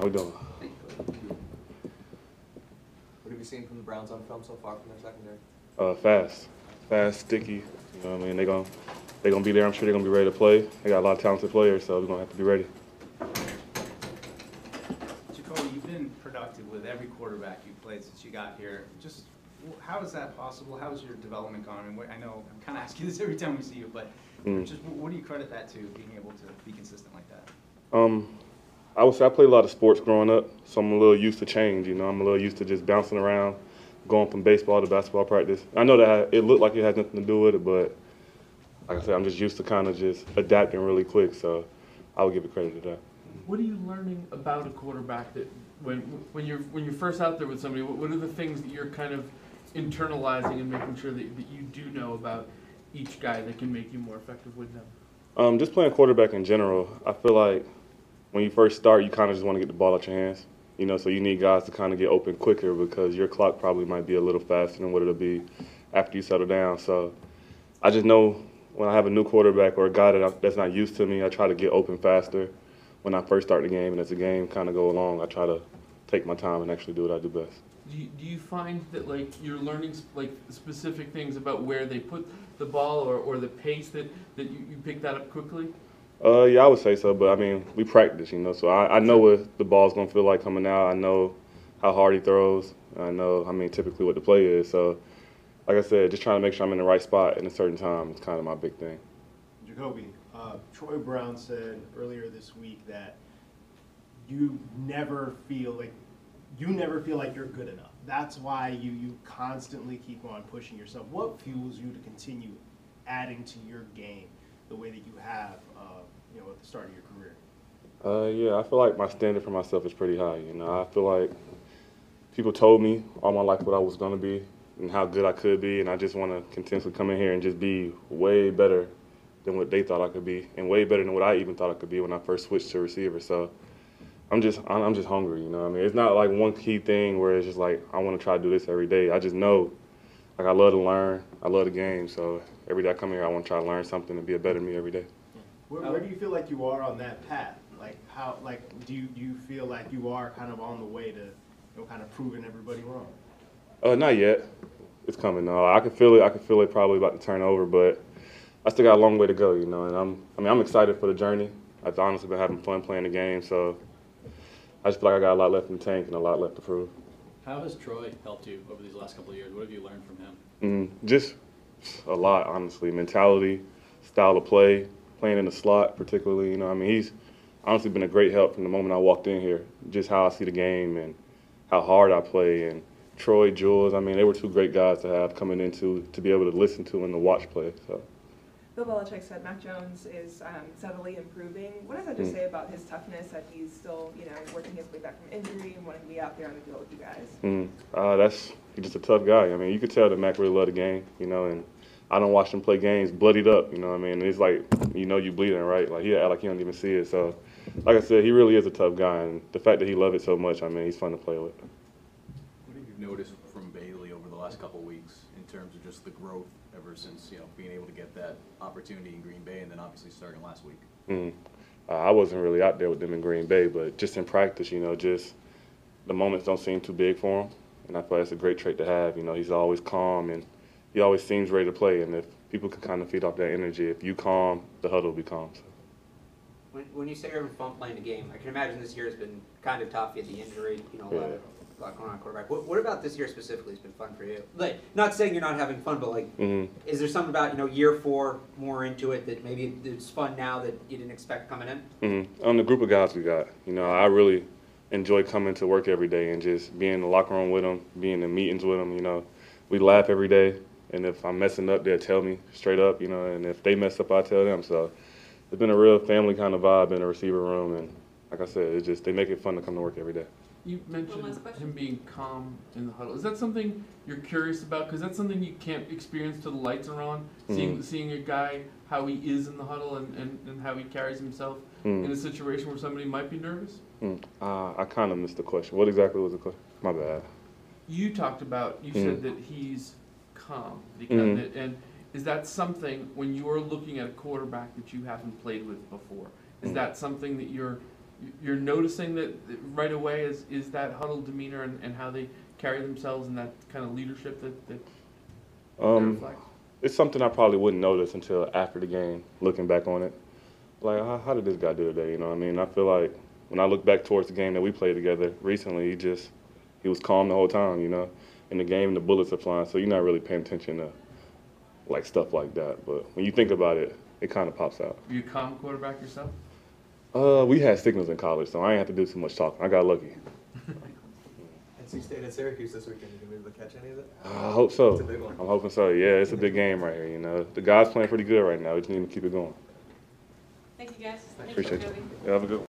How we doing? What have you seen from the Browns on film so far from their secondary? Uh, fast, fast, sticky. You know what I mean? They gon' they're gonna be there. I'm sure they're gonna be ready to play. They got a lot of talented players, so we're gonna have to be ready. Jakobi, you've been productive with every quarterback you've played since you got here. Just how is that possible? How has your development gone? I mean, I know I'm kind of asking this every time we see you, but Mm. just what do you credit that to, being able to be consistent like that? Um, I would say I played a lot of sports growing up, so I'm a little used to change. You know, I'm a little used to just bouncing around, going from baseball to basketball practice. I know that it looked like it had nothing to do with it, but like I said, I'm just used to kind of just adapting really quick. So I would give it credit to that. What are you learning about a quarterback that when when you're when you're first out there with somebody? What, what are the things that you're kind of internalizing and making sure that, that you do know about each guy that can make you more effective with them? Um, just playing quarterback in general, I feel like when you first start, you kind of just want to get the ball out your hands. You know, so you need guys to kind of get open quicker because your clock probably might be a little faster than what it'll be after you settle down. So I just know when I have a new quarterback or a guy that I, that's not used to me, I try to get open faster when I first start the game. And as the game kind of go along, I try to take my time and actually do what I do best. Do you, do you find that like you're learning like specific things about where they put the ball or, or the pace that, that you, you pick that up quickly? Uh, yeah, I would say so, but I mean, we practice, you know, so I, I know what the ball's gonna feel like coming out. I know how hard he throws. I know, I mean, typically what the play is. So, like I said, just trying to make sure I'm in the right spot in a certain time is kind of my big thing. Jakobi, uh, Troy Brown said earlier this week that you never feel like you never feel like you're good enough. That's why you you constantly keep on pushing yourself. What fuels you to continue adding to your game the way that you have, uh, you know, at the start of your career? Uh, yeah, I feel like my standard for myself is pretty high. You know, I feel like people told me all my life what I was gonna be and how good I could be, and I just want to continuously come in here and just be way better than what they thought I could be, and way better than what I even thought I could be when I first switched to receiver. So. I'm just I'm just hungry, you know. I mean, it's not like one key thing where it's just like I want to try to do this every day. I just know, like I love to learn, I love the game. So every day I come here, I want to try to learn something and be a better me every day. Where, where do you feel like you are on that path? Like how, like do you, do you feel like you are kind of on the way to, you know, kind of proving everybody wrong? Uh, not yet. It's coming though. I can feel it. I can feel it probably about to turn over, but I still got a long way to go, you know. And I'm, I mean, I'm excited for the journey. I've honestly been having fun playing the game, so I just feel like I got a lot left in the tank and a lot left to prove. How has Troy helped you over these last couple of years? What have you learned from him? Mm, just a lot, honestly. Mentality, style of play, playing in the slot, particularly. You know, I mean, he's honestly been a great help from the moment I walked in here. Just how I see the game and how hard I play. And Troy, Jules, I mean, they were two great guys to have coming into to be able to listen to and to watch play. So. Bill Belichick said Mac Jones is um, steadily improving. What does that just Mm. say about his toughness that he's still, you know, working his way back from injury and wanting to be out there on the field with you guys? Mm, uh, that's he's just a tough guy. I mean, you could tell that Mac really loved the game, you know, and I don't watch him play games bloodied up, you know what I mean? And it's like, you know, you bleeding, right? Like, he act like he don't even see it. So, like I said, he really is a tough guy, and the fact that he loves it so much, I mean, he's fun to play with. What have you noticed from Bailey over the last couple of weeks in terms of just the growth ever since, you know, being able to get that opportunity in Green Bay and then obviously starting last week? Mm. Uh, I wasn't really out there with them in Green Bay, but just in practice, you know, just the moments don't seem too big for him, and I feel like that's a great trait to have. You know, he's always calm and he always seems ready to play, and if people can kind of feed off that energy, if you calm, the huddle will be calm. When, when you say you're having fun playing the game, I can imagine this year has been kind of tough. You had the injury, you know, a lot, of, a lot going on quarterback. What, what about this year specifically has been fun for you? Like, not saying you're not having fun, but like, hmm is there something about you know year four more into it that maybe it's fun now that you didn't expect coming in? Mm-hmm. On the group of guys we got, you know, I really enjoy coming to work every day and just being in the locker room with them, being in meetings with them. You know, we laugh every day, and if I'm messing up, they'll tell me straight up. You know, and if they mess up, I tell them. So it's been a real family kind of vibe in the receiver room, and like I said, it's just they make it fun to come to work every day. You mentioned him being calm in the huddle. Is that something you're curious about? Because that's something you can't experience till the lights are on. Seeing seeing a guy how he is in the huddle and, and, and how he carries himself Mm. in a situation where somebody might be nervous. Mm. Uh, I kind of missed the question. What exactly was the question? My bad. You talked about you Mm. said that he's calm, that he Mhm. and, and is that something when you are looking at a quarterback that you haven't played with before? Is Mm. that something that you're you're noticing that that right away is, is that huddled demeanor and, and how they carry themselves and that kind of leadership that, that they Um, reflect? it's something I probably wouldn't notice until after the game, looking back on it. Like, how, how did this guy do today? You know what I mean? I feel like when I look back towards the game that we played together recently, he just, he was calm the whole time, you know? In the game, the bullets are flying, so you're not really paying attention to, like, stuff like that. But when you think about it, it kind of pops out. Are you a calm quarterback yourself? Uh, we had signals in college, so I ain't have to do too much talking. I got lucky. NC State at Syracuse this weekend, you gonna be able to catch any of it? I hope so. It's a big one. I'm hoping so. Yeah, it's a big game right here, you know? The guys playing pretty good right now. We just need to keep it going. Thank you, guys. Thank Appreciate you. Yeah, have a good one.